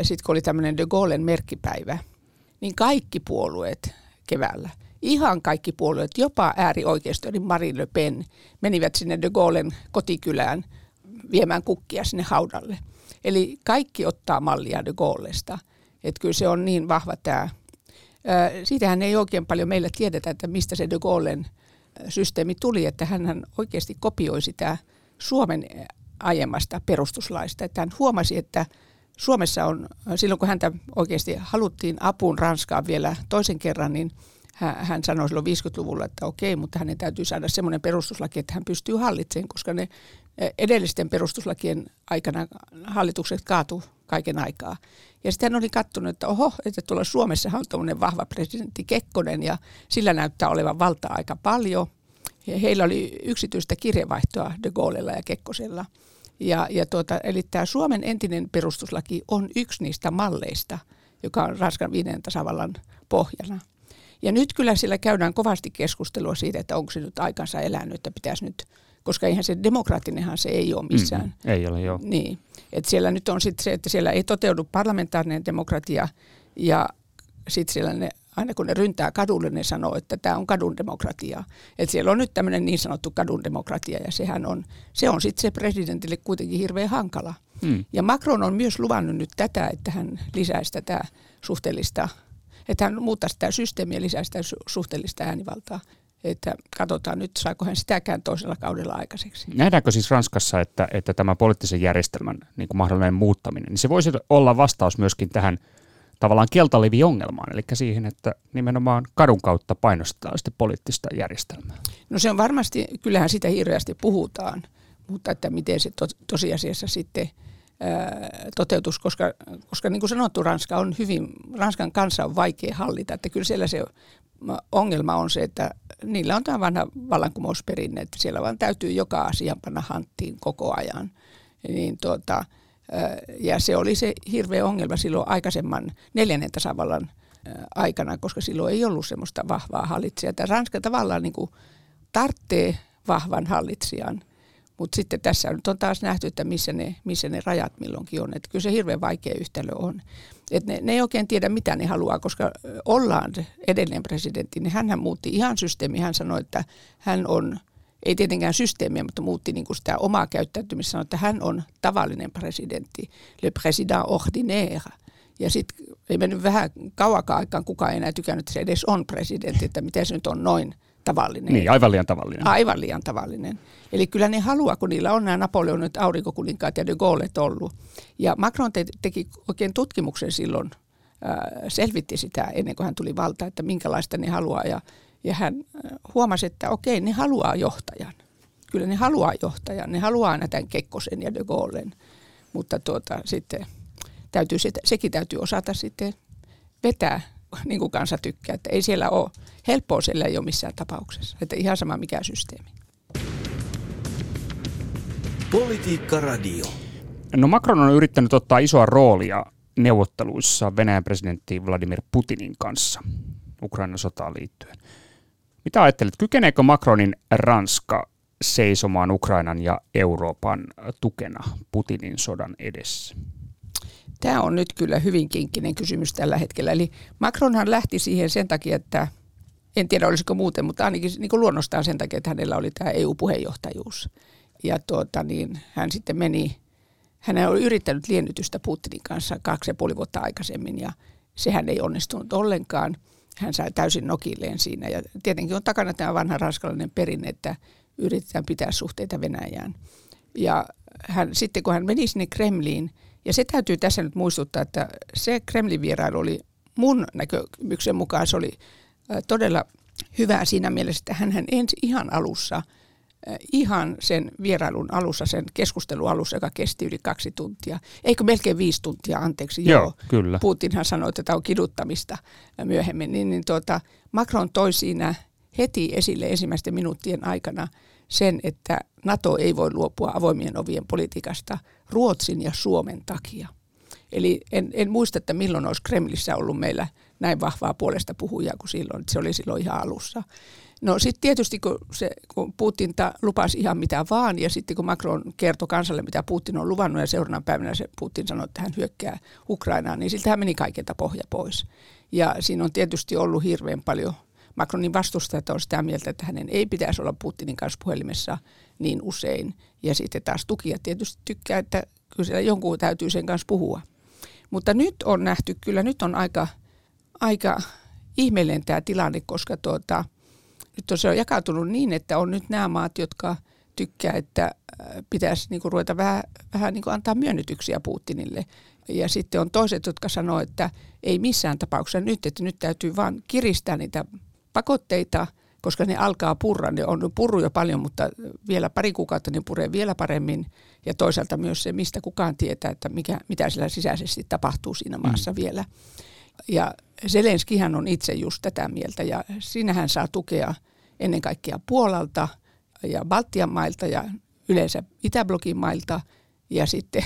sitten kun oli tämmöinen de Gaullen merkkipäivä, niin kaikki puolueet keväällä ihan kaikki puolueet, jopa äärioikeisto, eli Marine Le Pen, menivät sinne de Gaullen kotikylään viemään kukkia sinne haudalle. Eli kaikki ottaa mallia de Gaullesta. Että kyllä se on niin vahva tämä. Siitähän ei oikein paljon meillä tiedetä, että mistä se de Gaullen systeemi tuli, että hän oikeasti kopioi sitä Suomen aiemmasta perustuslaista. Että hän huomasi, että Suomessa on, silloin kun häntä oikeasti haluttiin apuun Ranskaan vielä toisen kerran, niin hän sanoi silloin 50-luvulla, että okei, mutta hänen täytyy saada semmoinen perustuslaki, että hän pystyy hallitsemaan, koska ne edellisten perustuslakien aikana hallitukset kaatu kaiken aikaa. Ja sitten hän oli katsonut, että oho, että tuolla Suomessa on tuommoinen vahva presidentti Kekkonen ja sillä näyttää olevan valtaa aika paljon. Ja heillä oli yksityistä kirjavaihtoa de Gaulella ja Kekkosella. Ja, ja tuota, eli tämä Suomen entinen perustuslaki on yksi niistä malleista, joka on Ranskan viiden tasavallan pohjana. Ja nyt kyllä sillä käydään kovasti keskustelua siitä, että onko se nyt aikansa elänyt, että pitäisi nyt, koska eihän se demokraattinenhan se ei ole missään. Mm, ei ole, joo. Niin. Et siellä nyt on sitten se, että siellä ei toteudu parlamentaarinen demokratia ja sitten siellä ne, aina kun ne ryntää kadulle, ne sanoo, että tämä on kadun demokratia. Et siellä on nyt tämmöinen niin sanottu kadun demokratia ja sehän on, se on sitten se presidentille kuitenkin hirveän hankala. Mm. Ja Macron on myös luvannut nyt tätä, että hän lisäisi tätä suhteellista että hän muuttaisi sitä systeemiä ja lisäisi sitä suhteellista äänivaltaa. Että katsotaan nyt, saako hän sitäkään toisella kaudella aikaiseksi. Nähdäänkö siis Ranskassa, että, että tämä poliittisen järjestelmän niin kuin mahdollinen muuttaminen, niin se voisi olla vastaus myöskin tähän tavallaan keltaliviongelmaan, eli siihen, että nimenomaan kadun kautta painostetaan sitten poliittista järjestelmää? No se on varmasti, kyllähän sitä hirveästi puhutaan, mutta että miten se to, tosiasiassa sitten – toteutus, koska, koska niin kuin sanottu, Ranska on hyvin, Ranskan kanssa on vaikea hallita, että kyllä siellä se ongelma on se, että niillä on tämä vanha vallankumousperinne, että siellä vaan täytyy joka asian panna hanttiin koko ajan. Niin tuota, ja se oli se hirveä ongelma silloin aikaisemman neljännen tasavallan aikana, koska silloin ei ollut semmoista vahvaa hallitsijaa. Ranska tavallaan niin tarvitsee vahvan hallitsijan – mutta sitten tässä nyt on taas nähty, että missä ne, missä ne rajat milloinkin on. Että kyllä se hirveän vaikea yhtälö on. Et ne, ne ei oikein tiedä, mitä ne haluaa, koska ollaan edelleen presidentti, niin hän muutti ihan systeemi. Hän sanoi, että hän on, ei tietenkään systeemiä, mutta muutti niin kuin sitä omaa käyttäytymistä. Sanoi, että hän on tavallinen presidentti, le président ordinaire. Ja sitten ei mennyt vähän kauakaan aikaan, kukaan ei enää tykännyt, että se edes on presidentti, että miten se nyt on noin tavallinen. Niin, aivan liian tavallinen. Aivan liian tavallinen. Eli kyllä ne haluaa, kun niillä on nämä Napoleonit, aurinkokuninkaat ja de Gaulle ollut. Ja Macron te- teki oikein tutkimuksen silloin, äh, selvitti sitä ennen kuin hän tuli valtaan, että minkälaista ne haluaa. Ja, ja hän huomasi, että okei, ne haluaa johtajan. Kyllä ne haluaa johtajan. Ne haluaa aina tämän Kekkosen ja de Gaullen. Mutta tuota, sitten täytyy, sekin täytyy osata sitten vetää niin kuin kansa tykkää. Että ei siellä ole, helppoa siellä ei ole missään tapauksessa. Että ihan sama mikä systeemi. Politiikka Radio. No Macron on yrittänyt ottaa isoa roolia neuvotteluissa Venäjän presidentti Vladimir Putinin kanssa Ukrainan sotaan liittyen. Mitä ajattelet, kykeneekö Macronin Ranska seisomaan Ukrainan ja Euroopan tukena Putinin sodan edessä? Tämä on nyt kyllä hyvin kinkkinen kysymys tällä hetkellä. Eli Macronhan lähti siihen sen takia, että en tiedä olisiko muuten, mutta ainakin niin kuin luonnostaan sen takia, että hänellä oli tämä EU-puheenjohtajuus. Ja tuota, niin hän sitten meni, hän oli yrittänyt liennytystä Putinin kanssa kaksi ja puoli vuotta aikaisemmin ja sehän ei onnistunut ollenkaan. Hän sai täysin nokilleen siinä ja tietenkin on takana tämä vanha ranskalainen perinne, että yritetään pitää suhteita Venäjään. Ja hän, sitten kun hän meni sinne Kremliin, ja se täytyy tässä nyt muistuttaa, että se Kremlin vierailu oli mun näkemyksen mukaan se oli todella hyvä siinä mielessä, että hän ensi ihan alussa, ihan sen vierailun alussa, sen keskustelun alussa, joka kesti yli kaksi tuntia, eikö melkein viisi tuntia, anteeksi, joo, joo kyllä. Putinhan sanoi, että tämä on kiduttamista myöhemmin, niin, niin tuota, Macron toi siinä heti esille ensimmäisten minuuttien aikana sen, että NATO ei voi luopua avoimien ovien politiikasta Ruotsin ja Suomen takia. Eli en, en muista, että milloin olisi Kremlissä ollut meillä näin vahvaa puolesta puhujaa kuin silloin. Se oli silloin ihan alussa. No sitten tietysti kun, se, kun Putin ta, lupasi ihan mitä vaan ja sitten kun Macron kertoi kansalle mitä Putin on luvannut ja seuraavana päivänä se Putin sanoi, että hän hyökkää Ukrainaan, niin siltähän meni kaikilta pohja pois. Ja siinä on tietysti ollut hirveän paljon Macronin vastustajat on sitä mieltä, että hänen ei pitäisi olla Putinin kanssa puhelimessa niin usein. Ja sitten taas tukijat tietysti tykkää, että kyllä siellä jonkun täytyy sen kanssa puhua. Mutta nyt on nähty, kyllä nyt on aika, aika ihmeellinen tämä tilanne, koska tuota, nyt on se on jakautunut niin, että on nyt nämä maat, jotka tykkää, että äh, pitäisi niinku ruveta vähän, vähän niinku antaa myönnytyksiä Putinille. Ja sitten on toiset, jotka sanoo, että ei missään tapauksessa nyt, että nyt täytyy vaan kiristää niitä pakotteita, koska ne alkaa purra. Ne on purru jo paljon, mutta vielä pari kuukautta ne puree vielä paremmin. Ja toisaalta myös se, mistä kukaan tietää, että mikä, mitä siellä sisäisesti tapahtuu siinä maassa mm. vielä. Ja Zelenskihän on itse just tätä mieltä ja sinähän saa tukea ennen kaikkea Puolalta ja Baltian mailta ja yleensä Itäblogin mailta ja sitten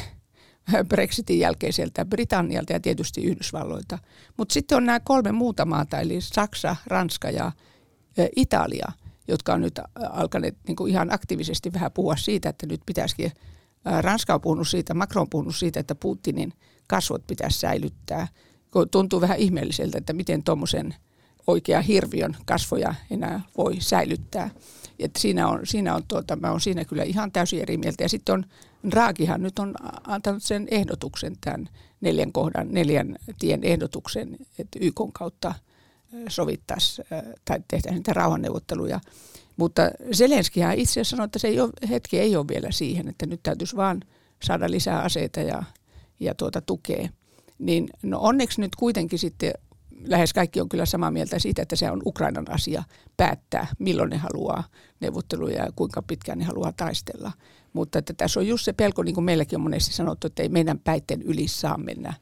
Brexitin jälkeiseltä Britannialta ja tietysti Yhdysvalloilta. Mutta sitten on nämä kolme muuta maata, eli Saksa, Ranska ja Italia, jotka on nyt alkaneet niin kuin ihan aktiivisesti vähän puhua siitä, että nyt pitäisikin, Ranska on puhunut siitä, Macron on puhunut siitä, että Putinin kasvot pitäisi säilyttää. Tuntuu vähän ihmeelliseltä, että miten tuommoisen oikea hirviön kasvoja enää voi säilyttää. Et siinä on, siinä on tuota, mä olen siinä kyllä ihan täysin eri mieltä. Ja sitten on, Raakihan nyt on antanut sen ehdotuksen, tämän neljän kohdan, neljän tien ehdotuksen, että YK kautta sovittaisi tai tehtäisiin niitä rauhanneuvotteluja. Mutta Zelenskihän itse sanoi, että se ei ole, hetki ei ole vielä siihen, että nyt täytyisi vaan saada lisää aseita ja, ja tuota tukea. Niin no onneksi nyt kuitenkin sitten lähes kaikki on kyllä samaa mieltä siitä, että se on Ukrainan asia päättää, milloin ne haluaa neuvotteluja ja kuinka pitkään ne haluaa taistella. Mutta että tässä on just se pelko, niin kuin meilläkin on monesti sanottu, että ei meidän päitten yli saa mennä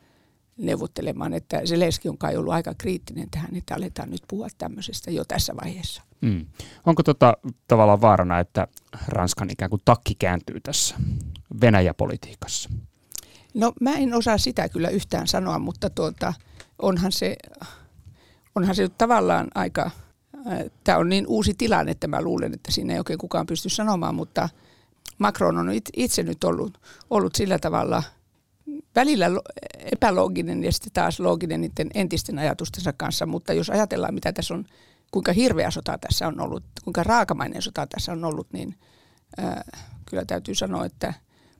neuvottelemaan. Että Zelenski on kai ollut aika kriittinen tähän, että aletaan nyt puhua tämmöisestä jo tässä vaiheessa. Mm. Onko tota, tavallaan vaarana, että Ranskan ikään kuin takki kääntyy tässä Venäjä-politiikassa? No mä en osaa sitä kyllä yhtään sanoa, mutta tuota, onhan se, onhan se tavallaan aika, tämä on niin uusi tilanne, että mä luulen, että siinä ei oikein kukaan pysty sanomaan, mutta Macron on itse nyt ollut, ollut sillä tavalla välillä epälooginen ja sitten taas looginen niiden entisten ajatustensa kanssa, mutta jos ajatellaan, mitä tässä on, kuinka hirveä sota tässä on ollut, kuinka raakamainen sota tässä on ollut, niin ää, kyllä täytyy sanoa, että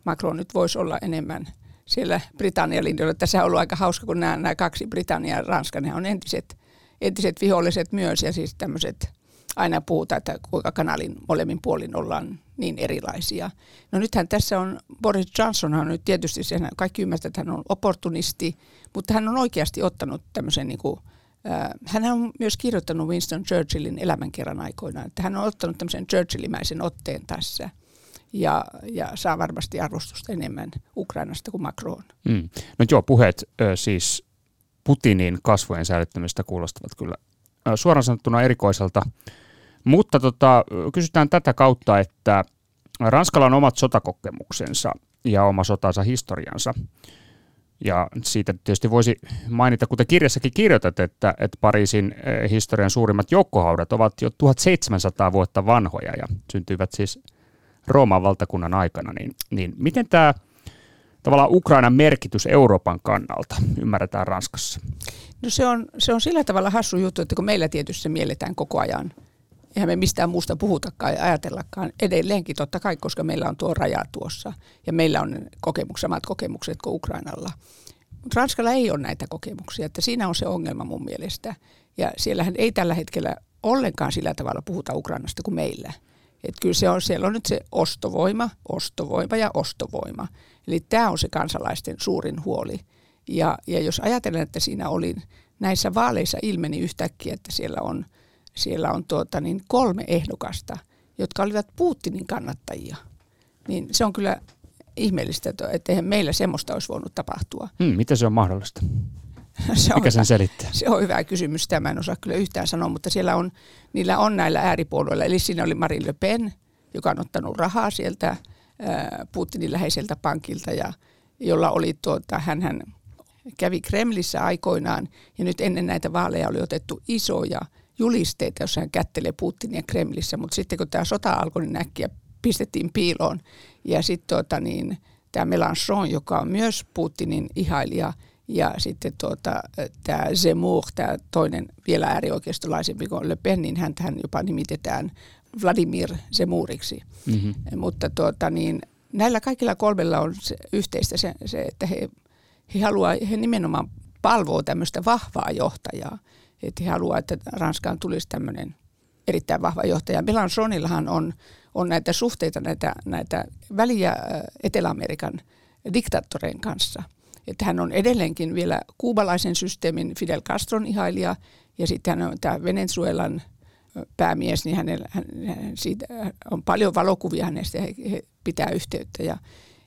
Macron nyt voisi olla enemmän – siellä Britannian linjoilla. Tässä on ollut aika hauska, kun nämä, nämä kaksi Britannia ja Ranska, ne on entiset, entiset viholliset myös ja siis tämmöiset, aina puhutaan, että kuinka kanalin molemmin puolin ollaan niin erilaisia. No nythän tässä on, Boris Johnson on nyt tietysti, sen, kaikki ymmärtävät, että hän on opportunisti, mutta hän on oikeasti ottanut tämmöisen niin kuin, hän on myös kirjoittanut Winston Churchillin elämänkerran aikoinaan, että hän on ottanut tämmöisen Churchillimäisen otteen tässä – ja, ja saa varmasti arvostusta enemmän Ukrainasta kuin Macron. Mm. No joo, puheet ö, siis Putinin kasvojen säilyttämistä kuulostavat kyllä ö, suoraan sanottuna erikoiselta. Mutta tota, kysytään tätä kautta, että Ranskalla on omat sotakokemuksensa ja oma sotansa historiansa. Ja siitä tietysti voisi mainita, kuten kirjassakin kirjoitat, että, että Pariisin historian suurimmat joukkohaudat ovat jo 1700 vuotta vanhoja ja syntyivät siis Rooman valtakunnan aikana, niin, niin miten tämä tavallaan Ukrainan merkitys Euroopan kannalta ymmärretään Ranskassa? No se on, se on sillä tavalla hassu juttu, että kun meillä tietysti se mielletään koko ajan, eihän me mistään muusta puhutakaan ja ajatellakaan edelleenkin totta kai, koska meillä on tuo raja tuossa ja meillä on kokemukset, samat kokemukset kuin Ukrainalla. Mutta Ranskalla ei ole näitä kokemuksia, että siinä on se ongelma mun mielestä. Ja siellähän ei tällä hetkellä ollenkaan sillä tavalla puhuta Ukrainasta kuin meillä. Että kyllä se on, siellä on nyt se ostovoima, ostovoima ja ostovoima. Eli tämä on se kansalaisten suurin huoli. Ja, ja jos ajatellaan, että siinä oli näissä vaaleissa ilmeni yhtäkkiä, että siellä on, siellä on tuota, niin kolme ehdokasta, jotka olivat Putinin kannattajia, niin se on kyllä ihmeellistä, että eihän meillä semmoista olisi voinut tapahtua. Hmm, miten se on mahdollista? se on Mikä sen selittää? Se on hyvä kysymys, tämä en osaa kyllä yhtään sanoa, mutta siellä on, niillä on näillä ääripuolueilla, eli siinä oli Marine Le Pen, joka on ottanut rahaa sieltä Putinin läheiseltä pankilta ja jolla oli tuota, hän, hän kävi Kremlissä aikoinaan. Ja nyt ennen näitä vaaleja oli otettu isoja julisteita, jossa hän kättelee Putinia Kremlissä, mutta sitten kun tämä sota alkoi, niin äkkiä pistettiin piiloon. Ja sitten tuota, niin, tämä Melanchon, joka on myös Putinin ihailija, Ja sitten tuota, tämä Zemmour, tämä toinen vielä äärioikeistolaisempi kuin Le Pen, niin häntähän jopa nimitetään Vladimir Zemuriksi. Mm-hmm. Mutta tuota, niin, näillä kaikilla kolmella on se, yhteistä se, se että he, he haluaa, he nimenomaan palvoo tämmöistä vahvaa johtajaa. Että he haluaa, että Ranskaan tulisi tämmöinen erittäin vahva johtaja. Mélenchonillahan on, on näitä suhteita näitä, näitä väliä Etelä-Amerikan diktaattoreen kanssa. Että hän on edelleenkin vielä kuubalaisen systeemin Fidel Castron ihailija ja sitten hän on tämä Venezuelan päämies, niin hänellä, hän, siitä on paljon valokuvia hänestä ja he, he pitää yhteyttä. Ja,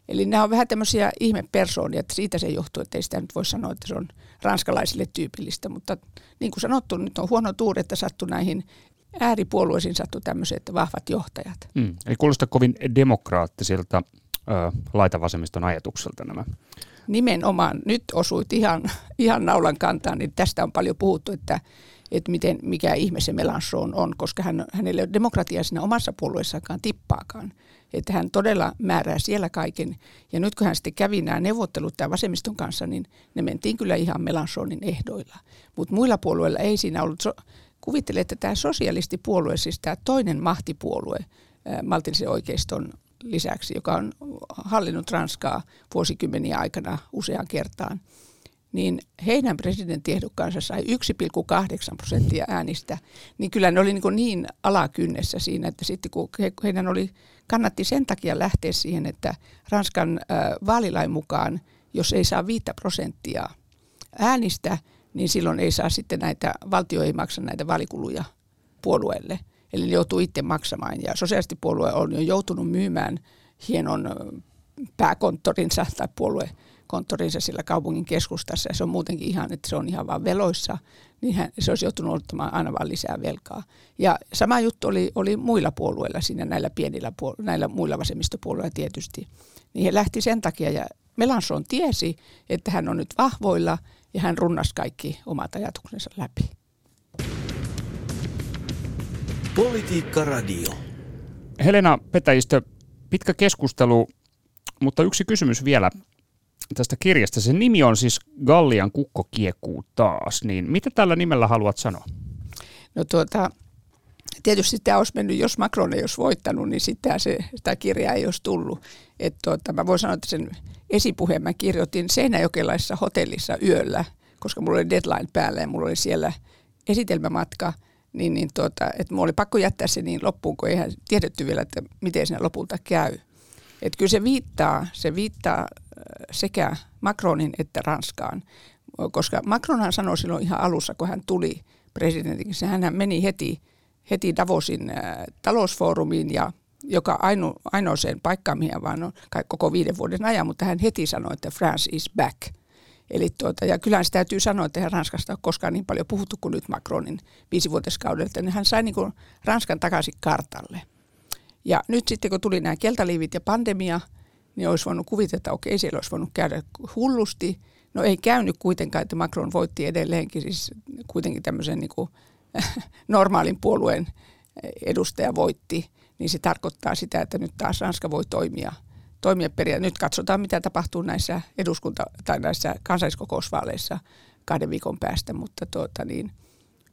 eli nämä on vähän tämmöisiä ihmepersoonia, että siitä se johtuu, että ei sitä nyt voi sanoa, että se on ranskalaisille tyypillistä. Mutta niin kuin sanottu, nyt on huono tuuri, että sattu näihin ääripuolueisiin sattu tämmöiset vahvat johtajat. Mm, eli kuulostaa kovin demokraattisilta ö, laitavasemmiston ajatukselta nämä. Nimenomaan. Nyt osuit ihan, ihan naulan kantaan, niin tästä on paljon puhuttu, että että miten, mikä ihme se Melanchon on, koska hän, hänellä ei ole demokratia siinä omassa puolueessakaan tippaakaan. Että hän todella määrää siellä kaiken. Ja nyt kun hän sitten kävi nämä neuvottelut tämän vasemmiston kanssa, niin ne mentiin kyllä ihan Melanchonin ehdoilla. Mutta muilla puolueilla ei siinä ollut. So- Kuvittele, että tämä sosialistipuolue, siis tämä toinen mahtipuolue maltillisen oikeiston lisäksi, joka on hallinnut Ranskaa vuosikymmeniä aikana useaan kertaan – niin heidän presidenttiehdokkaansa sai 1,8 prosenttia äänistä, niin kyllä ne oli niin, niin alakynnessä siinä, että sitten kun he, heidän oli, kannatti sen takia lähteä siihen, että Ranskan vaalilain mukaan, jos ei saa 5 prosenttia äänistä, niin silloin ei saa sitten näitä, valtio ei maksa näitä vaalikuluja puolueelle. Eli joutuu itse maksamaan. Ja sosiaalistipuolue on jo joutunut myymään hienon pääkonttorinsa tai puolue konttorinsa sillä kaupungin keskustassa ja se on muutenkin ihan, että se on ihan vaan veloissa, niin hän, se olisi joutunut ottamaan aina vaan lisää velkaa. Ja sama juttu oli, oli muilla puolueilla siinä näillä pienillä puolueilla, näillä muilla vasemmistopuolueilla tietysti. Niin he lähti sen takia ja Melanson tiesi, että hän on nyt vahvoilla ja hän runnasi kaikki omat ajatuksensa läpi. Politiikka Radio. Helena Petäjistö, pitkä keskustelu, mutta yksi kysymys vielä tästä kirjasta. Sen nimi on siis Gallian kukko kiekuu taas. Niin mitä tällä nimellä haluat sanoa? No tuota, tietysti tämä olisi mennyt, jos Macron ei olisi voittanut, niin sitten se, sitä kirjaa ei olisi tullut. Et tuota, mä voin sanoa, että sen esipuheen mä kirjoitin Seinäjokelaisessa hotellissa yöllä, koska mulla oli deadline päällä ja mulla oli siellä esitelmämatka, niin, niin tuota, että mulla oli pakko jättää se niin loppuun, kun eihän tiedetty vielä, että miten siinä lopulta käy. Että kyllä se viittaa, se viittaa sekä Macronin että Ranskaan, koska Macronhan sanoi silloin ihan alussa, kun hän tuli presidentiksi, hän meni heti, heti Davosin talousfoorumiin ja joka aino, ainoaseen paikkaan, mihin vaan on koko viiden vuoden ajan, mutta hän heti sanoi, että France is back. Eli tuota, ja kyllä sitä täytyy sanoa, että Ranskasta ole koskaan niin paljon puhuttu kuin nyt Macronin viisivuotiskaudelta, niin hän sai niin kuin Ranskan takaisin kartalle. Ja nyt sitten kun tuli nämä keltaliivit ja pandemia, niin olisi voinut kuvitella, että okei, siellä olisi voinut käydä hullusti. No ei käynyt kuitenkaan, että Macron voitti edelleenkin, siis kuitenkin tämmöisen niin kuin, normaalin puolueen edustaja voitti, niin se tarkoittaa sitä, että nyt taas Ranska voi toimia, toimia periaatteessa. Nyt katsotaan, mitä tapahtuu näissä eduskunta- tai näissä kansalliskokousvaaleissa kahden viikon päästä, mutta tuota niin,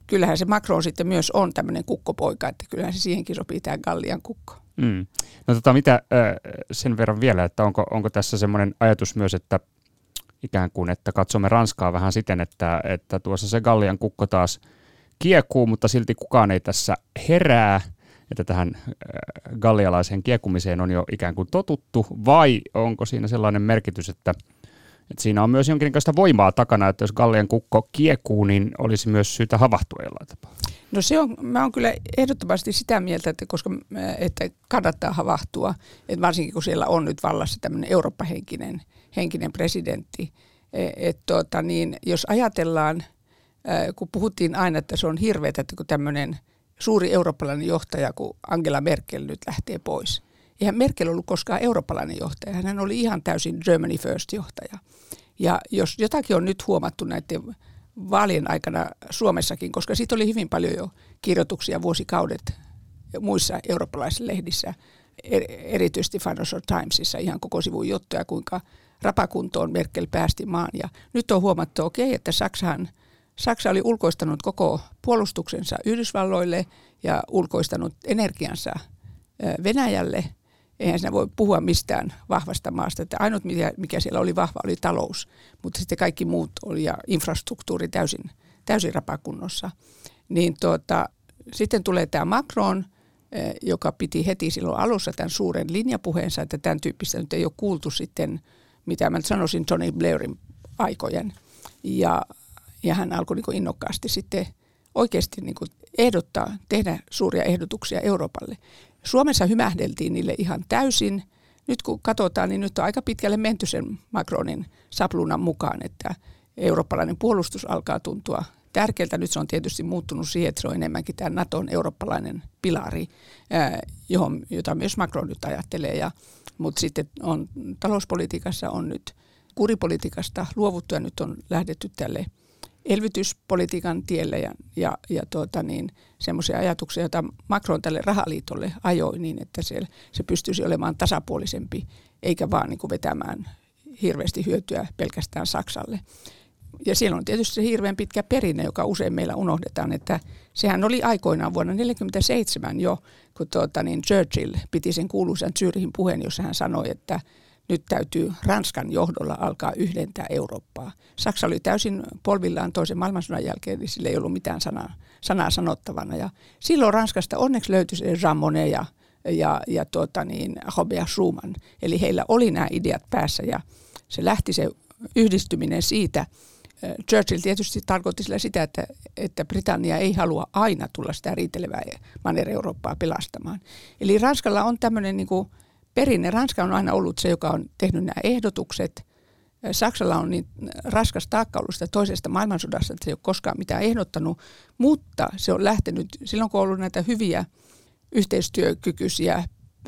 kyllähän se Macron sitten myös on tämmöinen kukkopoika, että kyllähän se siihenkin sopii tämä Gallian kukko. Mm. No tota, mitä sen verran vielä, että onko, onko tässä semmoinen ajatus myös, että ikään kuin, että katsomme Ranskaa vähän siten, että, että tuossa se Gallian kukko taas kiekuu, mutta silti kukaan ei tässä herää, että tähän gallialaiseen kiekumiseen on jo ikään kuin totuttu, vai onko siinä sellainen merkitys, että, että siinä on myös jonkinlaista voimaa takana, että jos Gallian kukko kiekuu, niin olisi myös syytä havahtua jollain tapaa? No se on, mä oon kyllä ehdottomasti sitä mieltä, että, koska, että kannattaa havahtua, että varsinkin kun siellä on nyt vallassa tämmöinen Eurooppa-henkinen henkinen presidentti, e, että tuota, niin jos ajatellaan, kun puhuttiin aina, että se on hirveätä, että kun tämmöinen suuri eurooppalainen johtaja, kun Angela Merkel nyt lähtee pois. Eihän Merkel ollut koskaan eurooppalainen johtaja, hän oli ihan täysin Germany First johtaja. Ja jos jotakin on nyt huomattu näiden vaalien aikana Suomessakin, koska siitä oli hyvin paljon jo kirjoituksia vuosikaudet muissa eurooppalaisissa lehdissä, erityisesti Financial Timesissa ihan koko sivun juttuja, kuinka rapakuntoon Merkel päästi maan. Ja nyt on huomattu, okei, okay, että Saksahan, Saksa oli ulkoistanut koko puolustuksensa Yhdysvalloille ja ulkoistanut energiansa Venäjälle. Eihän siinä voi puhua mistään vahvasta maasta. Että ainut, mikä, siellä oli vahva, oli talous, mutta sitten kaikki muut oli ja infrastruktuuri täysin, täysin rapakunnossa. Niin tuota, sitten tulee tämä Macron, joka piti heti silloin alussa tämän suuren linjapuheensa, että tämän tyyppistä nyt ei ole kuultu sitten, mitä mä sanoisin Tony Blairin aikojen. Ja, ja hän alkoi niin innokkaasti sitten oikeasti niin kuin ehdottaa, tehdä suuria ehdotuksia Euroopalle. Suomessa hymähdeltiin niille ihan täysin. Nyt kun katsotaan, niin nyt on aika pitkälle menty sen Macronin sapluunan mukaan, että eurooppalainen puolustus alkaa tuntua tärkeältä. Nyt se on tietysti muuttunut siihen, että se on enemmänkin tämä Naton eurooppalainen pilari, johon, jota myös Macron nyt ajattelee. Ja, mutta sitten on, talouspolitiikassa on nyt kuripolitiikasta luovuttu ja nyt on lähdetty tälle elvytyspolitiikan tielle ja, ja, ja tuota niin, semmoisia ajatuksia, joita Macron tälle rahaliitolle ajoi niin, että se, se pystyisi olemaan tasapuolisempi eikä vaan niin kuin vetämään hirveästi hyötyä pelkästään Saksalle. Ja siellä on tietysti se hirveän pitkä perinne, joka usein meillä unohdetaan, että sehän oli aikoinaan vuonna 1947 jo, kun tuota, niin Churchill piti sen kuuluisan Zyrihin puheen, jossa hän sanoi, että nyt täytyy Ranskan johdolla alkaa yhdentää Eurooppaa. Saksa oli täysin polvillaan toisen maailmansodan jälkeen, niin sillä ei ollut mitään sanaa, sanaa sanottavana. Ja silloin Ranskasta onneksi löytyi se ja, ja, ja tuota niin, Schumann. Eli heillä oli nämä ideat päässä ja se lähti se yhdistyminen siitä, Churchill tietysti tarkoitti sillä sitä, että, että Britannia ei halua aina tulla sitä riitelevää Manner-Eurooppaa pelastamaan. Eli Ranskalla on tämmöinen niin kuin perinne. Ranska on aina ollut se, joka on tehnyt nämä ehdotukset. Saksalla on niin raskas taakka ollut sitä toisesta maailmansodasta, että se ei ole koskaan mitään ehdottanut, mutta se on lähtenyt, silloin kun on ollut näitä hyviä yhteistyökykyisiä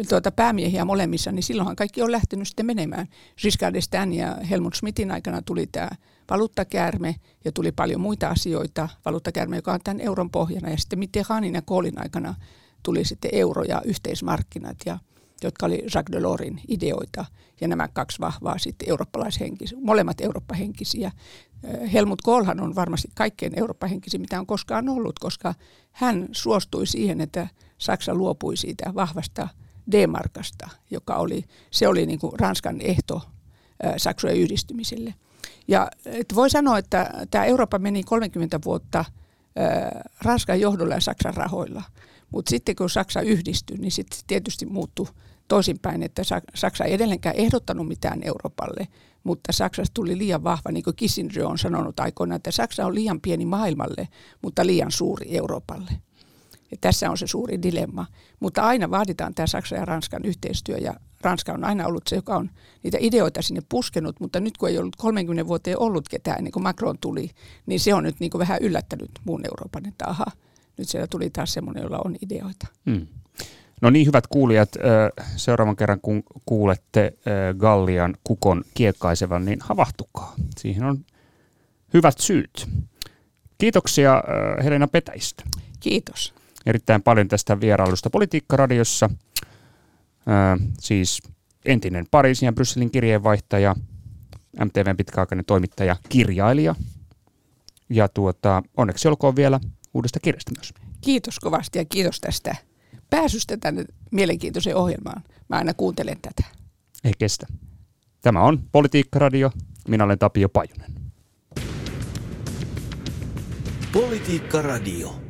tuota päämiehiä molemmissa, niin silloinhan kaikki on lähtenyt sitten menemään. Giscard d'Estaing ja Helmut Schmidtin aikana tuli tämä valuuttakäärme ja tuli paljon muita asioita. Valuuttakäärme, joka on tämän euron pohjana ja sitten Mitterrandin ja Kohlin aikana tuli sitten euro ja yhteismarkkinat, ja, jotka oli Jacques Delorsin ideoita. Ja nämä kaksi vahvaa sitten eurooppalaishenkisiä, molemmat eurooppahenkisiä. Helmut Kohlhan on varmasti kaikkein eurooppahenkisiä, mitä on koskaan ollut, koska hän suostui siihen, että Saksa luopui siitä vahvasta D-markasta, joka oli, se oli niin kuin Ranskan ehto Saksojen yhdistymiselle. Ja voi sanoa, että tämä Eurooppa meni 30 vuotta Ranskan johdolla ja Saksan rahoilla. Mutta sitten kun Saksa yhdistyi, niin sitten tietysti muuttui toisinpäin, että Saksa ei edelleenkään ehdottanut mitään Euroopalle, mutta Saksasta tuli liian vahva, niin kuin Kissinger on sanonut aikoinaan, että Saksa on liian pieni maailmalle, mutta liian suuri Euroopalle. Ja tässä on se suuri dilemma. Mutta aina vaaditaan tämä Saksan ja Ranskan yhteistyö ja Ranska on aina ollut se, joka on niitä ideoita sinne puskenut, mutta nyt kun ei ollut 30 vuoteen ollut ketään ennen kuin Macron tuli, niin se on nyt niin kuin vähän yllättänyt muun Euroopan, että aha, nyt siellä tuli taas semmoinen, jolla on ideoita. Hmm. No niin, hyvät kuulijat, seuraavan kerran kun kuulette Gallian kukon kiekkaisevan, niin havahtukaa. Siihen on hyvät syyt. Kiitoksia Helena Petäistä. Kiitos erittäin paljon tästä vierailusta Politiikkaradiossa. Ää, siis entinen Pariisin ja Brysselin kirjeenvaihtaja, MTVn pitkäaikainen toimittaja, kirjailija. Ja tuota, onneksi olkoon vielä uudesta kirjasta myös. Kiitos kovasti ja kiitos tästä pääsystä tänne mielenkiintoiseen ohjelmaan. Mä aina kuuntelen tätä. Ei kestä. Tämä on Politiikkaradio. Minä olen Tapio Pajunen. Politiikkaradio.